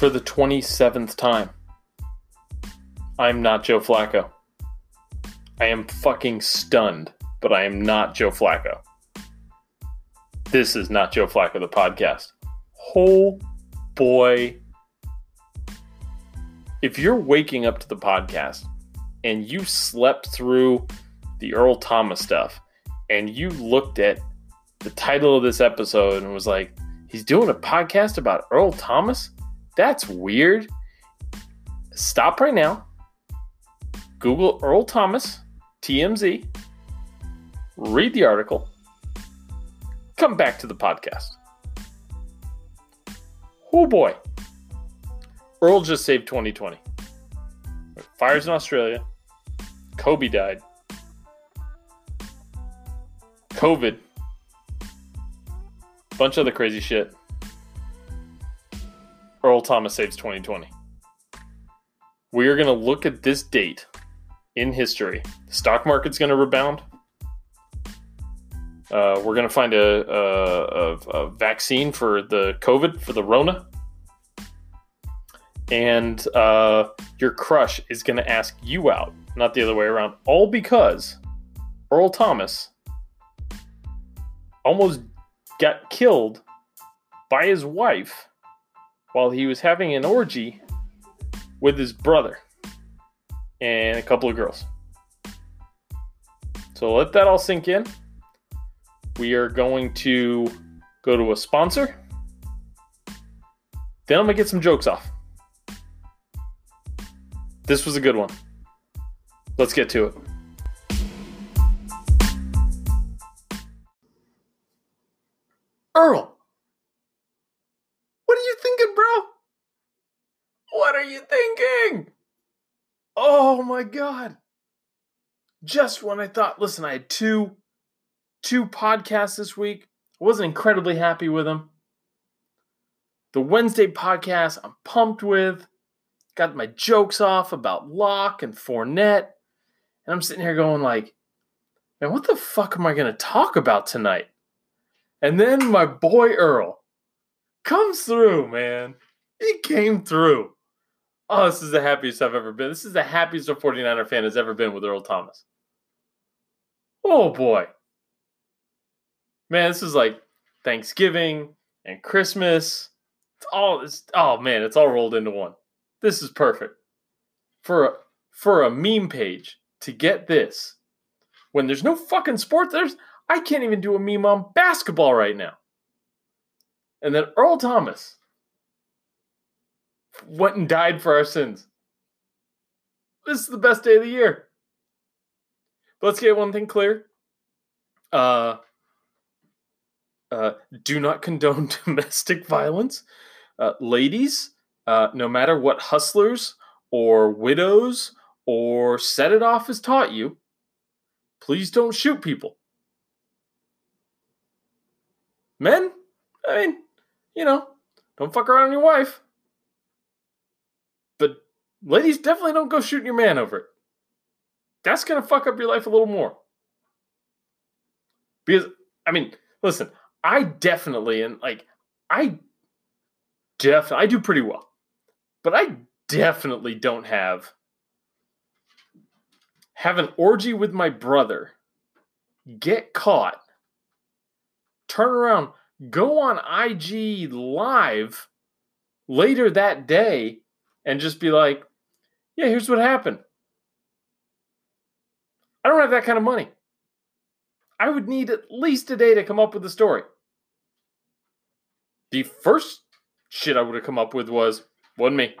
For the 27th time, I'm not Joe Flacco. I am fucking stunned, but I am not Joe Flacco. This is not Joe Flacco, the podcast. Oh boy. If you're waking up to the podcast and you slept through the Earl Thomas stuff and you looked at the title of this episode and was like, he's doing a podcast about Earl Thomas? That's weird. Stop right now. Google Earl Thomas, TMZ, read the article, come back to the podcast. Oh boy. Earl just saved 2020. Fires in Australia. Kobe died. COVID. Bunch of other crazy shit. Earl Thomas saves 2020. We are going to look at this date in history. The stock market's going to rebound. Uh, we're going to find a, a, a, vaccine for the COVID, for the Rona. And uh, your crush is going to ask you out, not the other way around. All because Earl Thomas almost got killed by his wife while he was having an orgy with his brother and a couple of girls. So let that all sink in. We are going to go to a sponsor. Then I'm going to get some jokes off. This was a good one. Let's get to it. Earl, what are you thinking, bro? What are you thinking? Oh my god. Just when I thought, listen, I had two two podcasts this week. I wasn't incredibly happy with them. The Wednesday podcast, I'm pumped with. Got my jokes off about Lock and Fournette. And I'm sitting here going like, man, what the fuck am I going to talk about tonight? And then my boy Earl comes through, man. He came through. Oh, this is the happiest I've ever been. This is the happiest a 49er fan has ever been with Earl Thomas. Oh boy. Man, this is like Thanksgiving and Christmas. It's all it's oh man, it's all rolled into one. This is perfect. For a for a meme page to get this when there's no fucking sport, there's I can't even do a meme on basketball right now. And then Earl Thomas went and died for our sins. This is the best day of the year. But let's get one thing clear. Uh, uh, do not condone domestic violence. Uh, ladies, uh, no matter what hustlers or widows or set it off has taught you, please don't shoot people. Men, I mean, you know, don't fuck around on your wife. Ladies, definitely don't go shooting your man over it. That's gonna fuck up your life a little more. Because I mean, listen, I definitely and like I definitely I do pretty well. But I definitely don't have have an orgy with my brother, get caught, turn around, go on IG live later that day and just be like, yeah, here's what happened. I don't have that kind of money. I would need at least a day to come up with the story. The first shit I would have come up with was, wasn't me.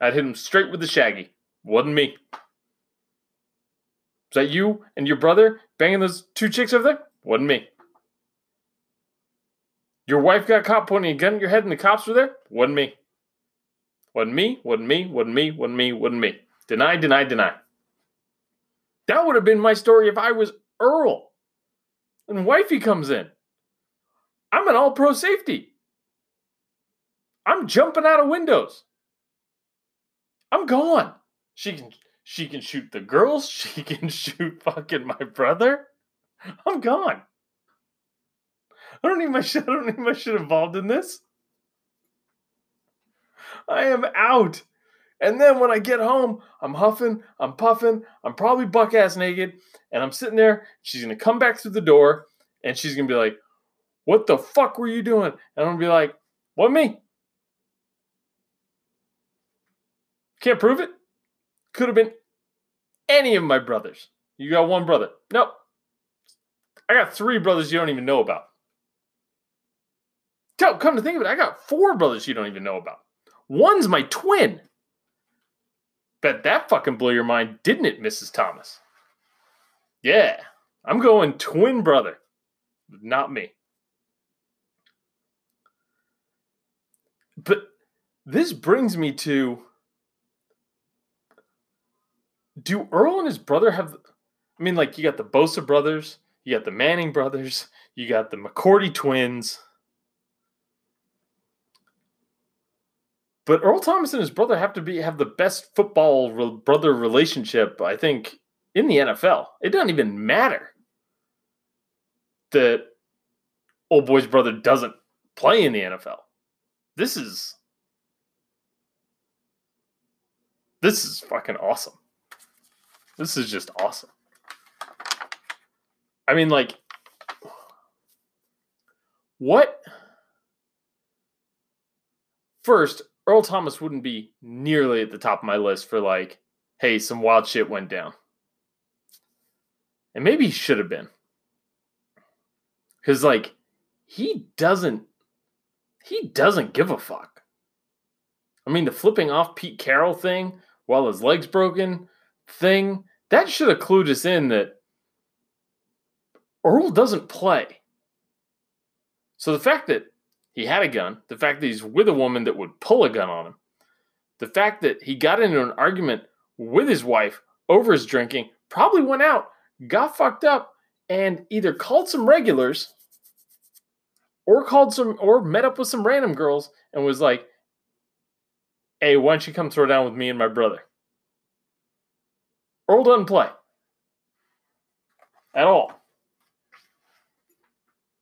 I'd hit him straight with the shaggy. Wasn't me. Is that you and your brother banging those two chicks over there? Wasn't me. Your wife got caught pointing a gun at your head and the cops were there? Wasn't me. Wasn't me, wasn't me, wasn't me, wasn't me, wasn't me. Deny, deny, deny. That would have been my story if I was Earl. And wifey comes in. I'm an all pro safety. I'm jumping out of windows. I'm gone. She can she can shoot the girls. She can shoot fucking my brother. I'm gone. I don't need my shit. I don't need my shit involved in this. I am out. And then when I get home, I'm huffing, I'm puffing, I'm probably buck ass naked, and I'm sitting there. She's gonna come back through the door, and she's gonna be like, "What the fuck were you doing?" And I'm gonna be like, "What me? Can't prove it. Could have been any of my brothers. You got one brother. Nope. I got three brothers you don't even know about. Come to think of it, I got four brothers you don't even know about. One's my twin. Bet that fucking blew your mind, didn't it, Mrs. Thomas? Yeah, I'm going twin brother. Not me. But this brings me to do Earl and his brother have I mean like you got the Bosa brothers, you got the Manning brothers, you got the McCourty twins. But Earl Thomas and his brother have to be have the best football re- brother relationship, I think, in the NFL. It doesn't even matter that old boy's brother doesn't play in the NFL. This is this is fucking awesome. This is just awesome. I mean, like, what? First, Earl Thomas wouldn't be nearly at the top of my list for like, hey, some wild shit went down. And maybe he should have been. Cuz like he doesn't he doesn't give a fuck. I mean, the flipping off Pete Carroll thing while his leg's broken thing, that should have clued us in that Earl doesn't play. So the fact that he had a gun, the fact that he's with a woman that would pull a gun on him, the fact that he got into an argument with his wife over his drinking, probably went out, got fucked up, and either called some regulars or called some or met up with some random girls and was like, hey, why don't you come throw down with me and my brother? Earl doesn't play at all.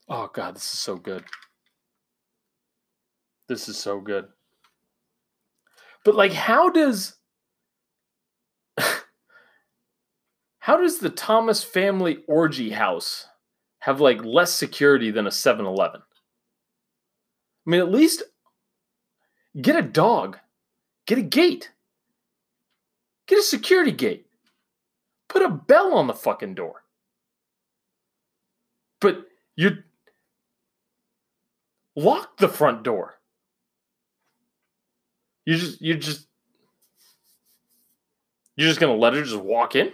Oh, God, this is so good. This is so good. But like how does how does the Thomas family orgy house have like less security than a 7-Eleven? I mean, at least get a dog. Get a gate. Get a security gate. Put a bell on the fucking door. But you lock the front door. You just you just you're just gonna let her just walk in?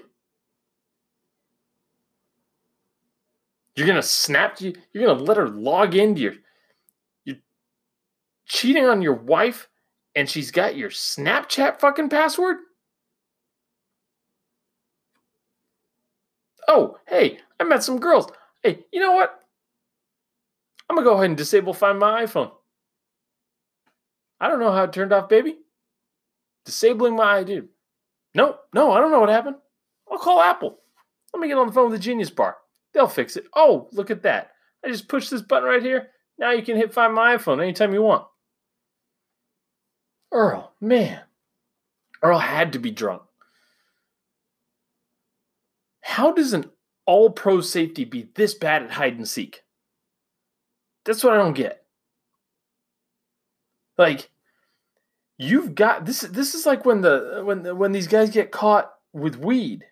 You're gonna snap you you're gonna let her log into your you're cheating on your wife and she's got your Snapchat fucking password? Oh, hey, I met some girls. Hey, you know what? I'm gonna go ahead and disable find my iPhone. I don't know how it turned off, baby. Disabling my ID. No, no, I don't know what happened. I'll call Apple. Let me get on the phone with the Genius Bar. They'll fix it. Oh, look at that. I just push this button right here. Now you can hit find my iPhone anytime you want. Earl, man. Earl had to be drunk. How does an all pro safety be this bad at hide and seek? That's what I don't get. Like you've got this this is like when the when when these guys get caught with weed.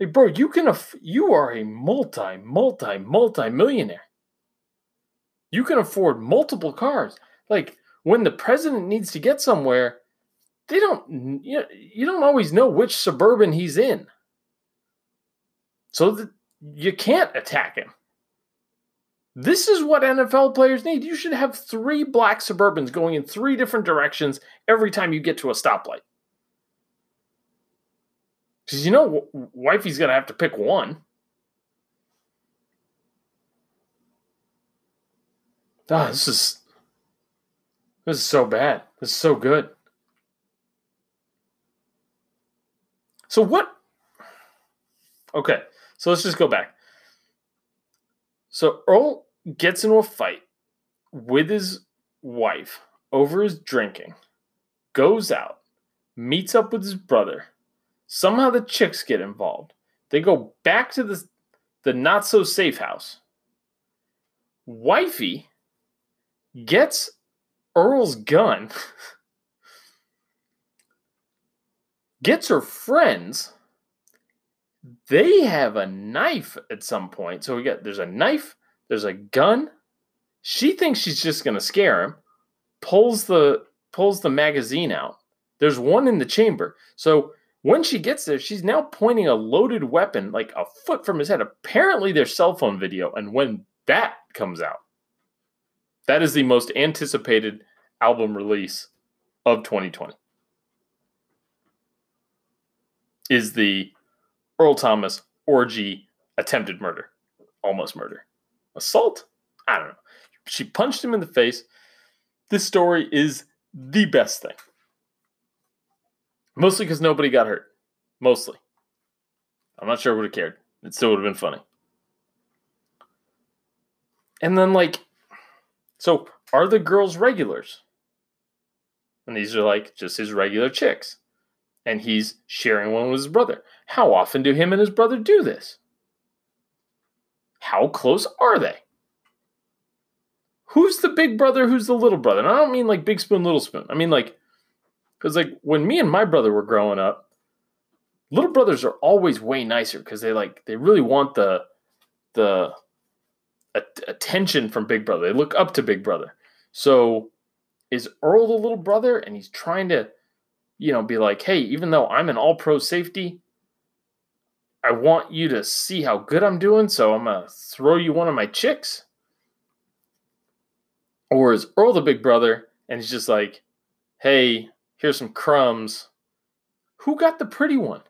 Like bro, you can aff- you are a multi multi multi millionaire. You can afford multiple cars. Like when the president needs to get somewhere, they don't you, know, you don't always know which suburban he's in. So you can't attack him. This is what NFL players need. You should have three black Suburbans going in three different directions every time you get to a stoplight. Because you know, wifey's going to have to pick one. Ah, this is this is so bad. This is so good. So what? Okay, so let's just go back. So Earl gets into a fight with his wife over his drinking, goes out, meets up with his brother. Somehow the chicks get involved. They go back to the, the not so safe house. Wifey gets Earl's gun, gets her friends. They have a knife at some point. So we got there's a knife, there's a gun. She thinks she's just gonna scare him, pulls the pulls the magazine out. There's one in the chamber. So when she gets there, she's now pointing a loaded weapon like a foot from his head. Apparently, there's cell phone video. And when that comes out, that is the most anticipated album release of 2020. Is the Earl Thomas orgy attempted murder, almost murder, assault? I don't know. She punched him in the face. This story is the best thing. Mostly because nobody got hurt. Mostly. I'm not sure I would have cared. It still would have been funny. And then, like, so, are the girls regulars? And these are like just his regular chicks. And he's sharing one with his brother. How often do him and his brother do this? How close are they? Who's the big brother? Who's the little brother? And I don't mean like big spoon, little spoon. I mean like, because like when me and my brother were growing up, little brothers are always way nicer because they like they really want the the attention from Big Brother. They look up to Big Brother. So is Earl the little brother and he's trying to, you know, be like, hey, even though I'm an all pro safety, I want you to see how good I'm doing, so I'm going to throw you one of my chicks? Or is Earl the big brother and he's just like, hey, here's some crumbs. Who got the pretty one?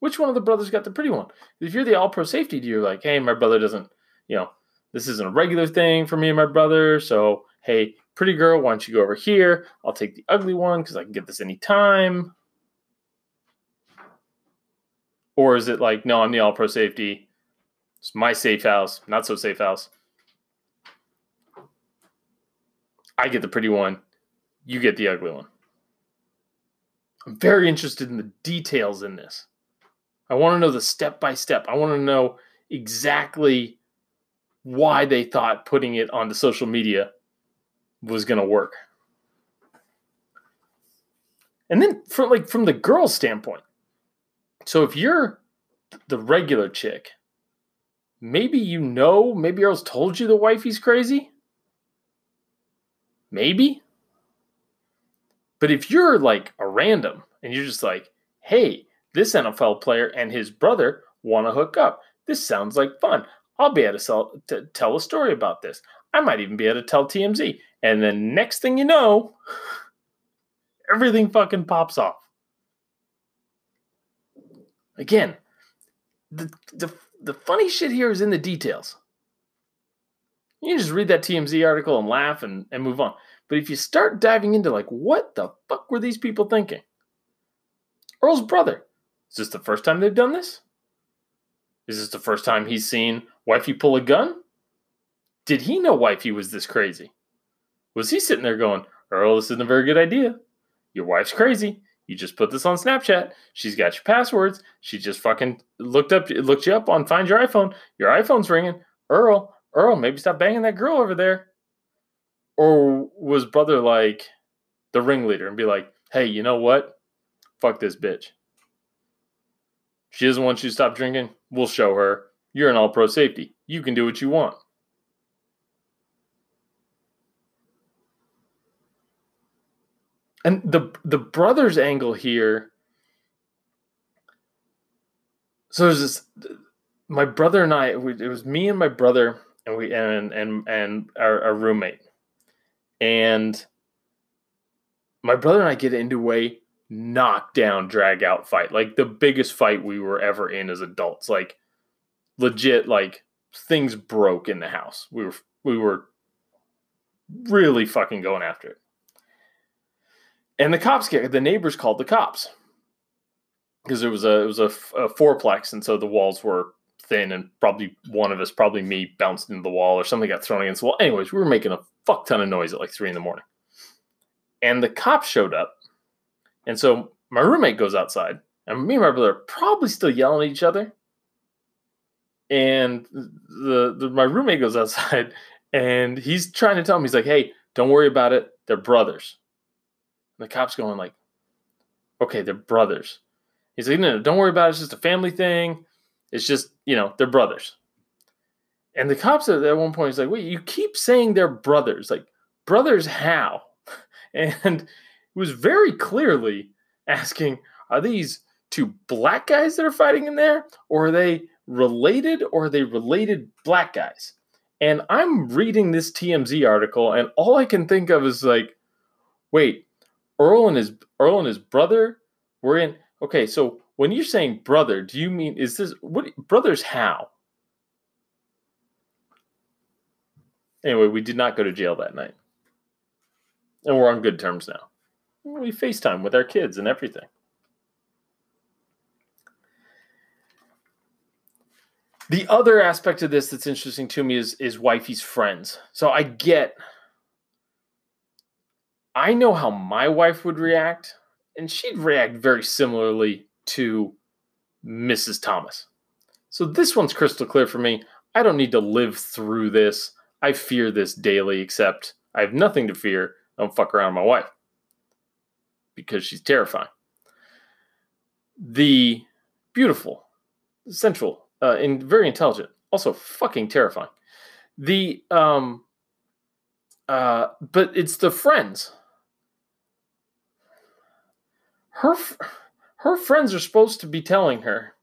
Which one of the brothers got the pretty one? If you're the all pro safety, you're like, hey, my brother doesn't, you know, this isn't a regular thing for me and my brother. So, hey, pretty girl, why don't you go over here? I'll take the ugly one because I can get this anytime. Or is it like, no, I'm the all pro safety. It's my safe house, not so safe house. I get the pretty one. You get the ugly one. I'm very interested in the details in this. I want to know the step by step. I want to know exactly why they thought putting it onto social media was going to work. And then from like from the girl's standpoint. So if you're the regular chick, maybe you know, maybe Earl's told you the wifey's crazy. Maybe. But if you're like a random and you're just like, hey, this NFL player and his brother want to hook up. This sounds like fun. I'll be able to, sell, to tell a story about this. I might even be able to tell TMZ. And then next thing you know, everything fucking pops off. Again, the, the, the funny shit here is in the details. You can just read that TMZ article and laugh and, and move on. But if you start diving into like, what the fuck were these people thinking? Earl's brother. Is this the first time they've done this? Is this the first time he's seen wifey pull a gun? Did he know wifey was this crazy? Was he sitting there going, Earl, this isn't a very good idea. Your wife's crazy. You just put this on Snapchat. She's got your passwords. She just fucking looked up looked you up on Find Your iPhone. Your iPhone's ringing. Earl, Earl, maybe stop banging that girl over there. Or was brother like the ringleader and be like, hey, you know what? Fuck this bitch. She doesn't want you to stop drinking. We'll show her. You're an all pro safety. You can do what you want. And the the brothers angle here. So there's this. My brother and I. It was me and my brother and we and and and our, our roommate, and my brother and I get into a knockdown drag out fight, like the biggest fight we were ever in as adults, like legit, like things broke in the house. We were we were really fucking going after it. And the cops get the neighbors called the cops because it was a it was a, a fourplex, and so the walls were thin, and probably one of us, probably me, bounced into the wall or something got thrown against the wall. Anyways, we were making a fuck ton of noise at like three in the morning, and the cops showed up, and so my roommate goes outside, and me and my brother are probably still yelling at each other, and the, the my roommate goes outside, and he's trying to tell me he's like, "Hey, don't worry about it. They're brothers." The cops going like, "Okay, they're brothers." He's like, no, no, don't worry about it. It's just a family thing. It's just, you know, they're brothers. And the cops at one point is like, wait, you keep saying they're brothers. Like, brothers how? And it was very clearly asking, are these two black guys that are fighting in there? Or are they related? Or are they related black guys? And I'm reading this TMZ article, and all I can think of is like, wait, Earl and his Earl and his brother were in Okay, so when you're saying brother, do you mean is this what brothers how? Anyway, we did not go to jail that night. And we're on good terms now. We FaceTime with our kids and everything. The other aspect of this that's interesting to me is is wifey's friends. So I get I know how my wife would react and she'd react very similarly to Mrs. Thomas. So this one's crystal clear for me. I don't need to live through this. I fear this daily, except I have nothing to fear. I don't fuck around with my wife because she's terrifying. The beautiful, sensual, uh, and very intelligent, also fucking terrifying. The um, uh, but it's the friends her her friends are supposed to be telling her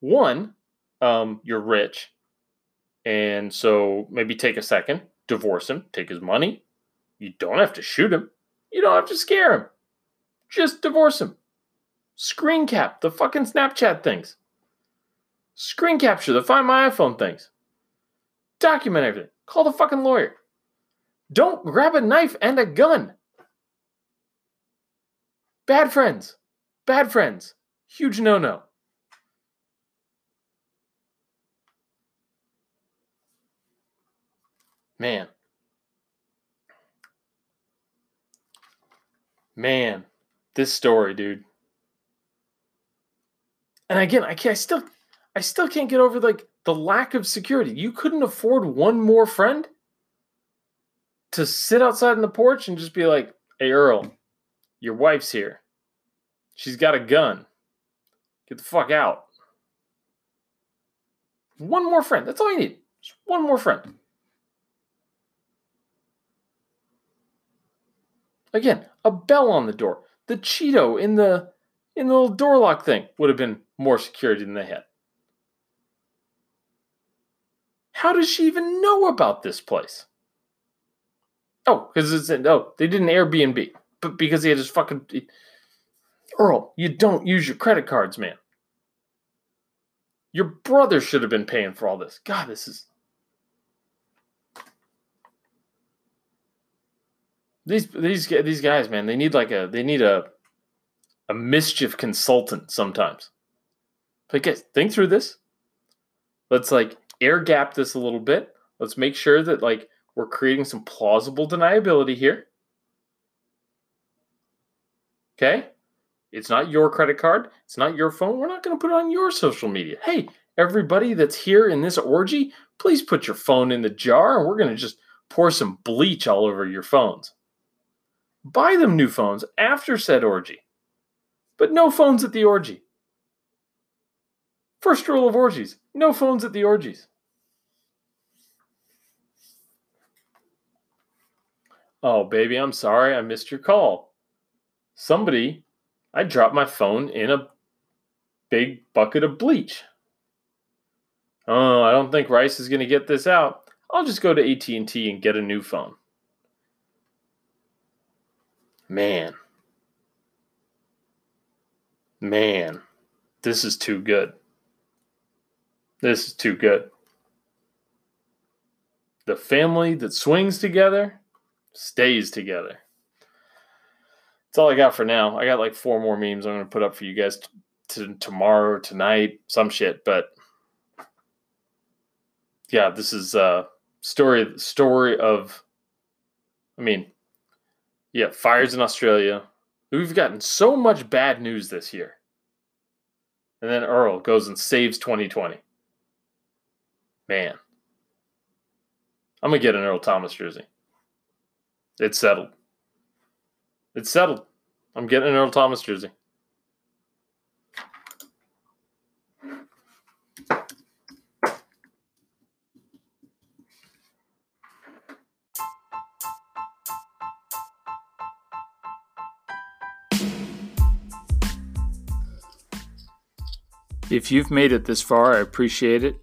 one um, you're rich and so maybe take a second divorce him take his money. You don't have to shoot him. You don't have to scare him. Just divorce him. Screen cap the fucking snapchat things. Screen capture the find my iphone things. Document everything. Call the fucking lawyer. Don't grab a knife and a gun bad friends Bad friends. Huge no no. Man. Man, this story, dude. And again, I can't I still I still can't get over like the lack of security. You couldn't afford one more friend to sit outside in the porch and just be like, "Hey Earl, your wife's here." She's got a gun. Get the fuck out. One more friend. That's all you need. Just one more friend. Again, a bell on the door. The Cheeto in the in the little door lock thing would have been more security than they had. How does she even know about this place? Oh, because it's in, oh they did an Airbnb, but because he had his fucking Earl, you don't use your credit cards, man. Your brother should have been paying for all this. God, this is. These these these guys, man, they need like a they need a a mischief consultant sometimes. But guys, think through this. Let's like air gap this a little bit. Let's make sure that like we're creating some plausible deniability here. Okay? It's not your credit card. It's not your phone. We're not going to put it on your social media. Hey, everybody that's here in this orgy, please put your phone in the jar and we're going to just pour some bleach all over your phones. Buy them new phones after said orgy, but no phones at the orgy. First rule of orgies no phones at the orgies. Oh, baby, I'm sorry I missed your call. Somebody I dropped my phone in a big bucket of bleach. Oh, I don't think Rice is going to get this out. I'll just go to AT&T and get a new phone. Man. Man. This is too good. This is too good. The family that swings together stays together. That's all I got for now. I got like four more memes I'm going to put up for you guys t- to tomorrow or tonight, some shit, but yeah, this is a story story of I mean, yeah, fires in Australia. We've gotten so much bad news this year. And then Earl goes and saves 2020. Man. I'm going to get an Earl Thomas jersey. It's settled. It's settled. I'm getting an Earl Thomas jersey. If you've made it this far, I appreciate it.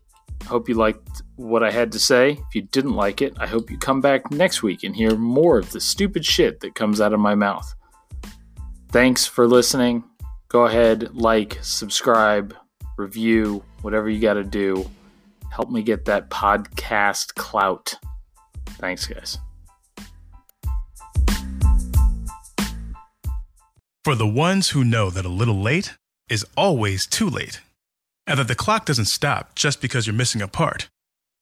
Hope you liked what I had to say. If you didn't like it, I hope you come back next week and hear more of the stupid shit that comes out of my mouth. Thanks for listening. Go ahead, like, subscribe, review, whatever you got to do. Help me get that podcast clout. Thanks, guys. For the ones who know that a little late is always too late and that the clock doesn't stop just because you're missing a part.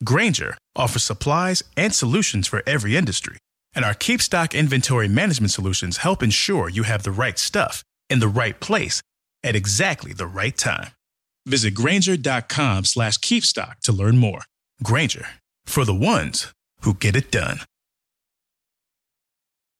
Grainger offers supplies and solutions for every industry, and our Keep Stock inventory management solutions help ensure you have the right stuff in the right place at exactly the right time. Visit Grainger.com slash keepstock to learn more. Grainger, for the ones who get it done.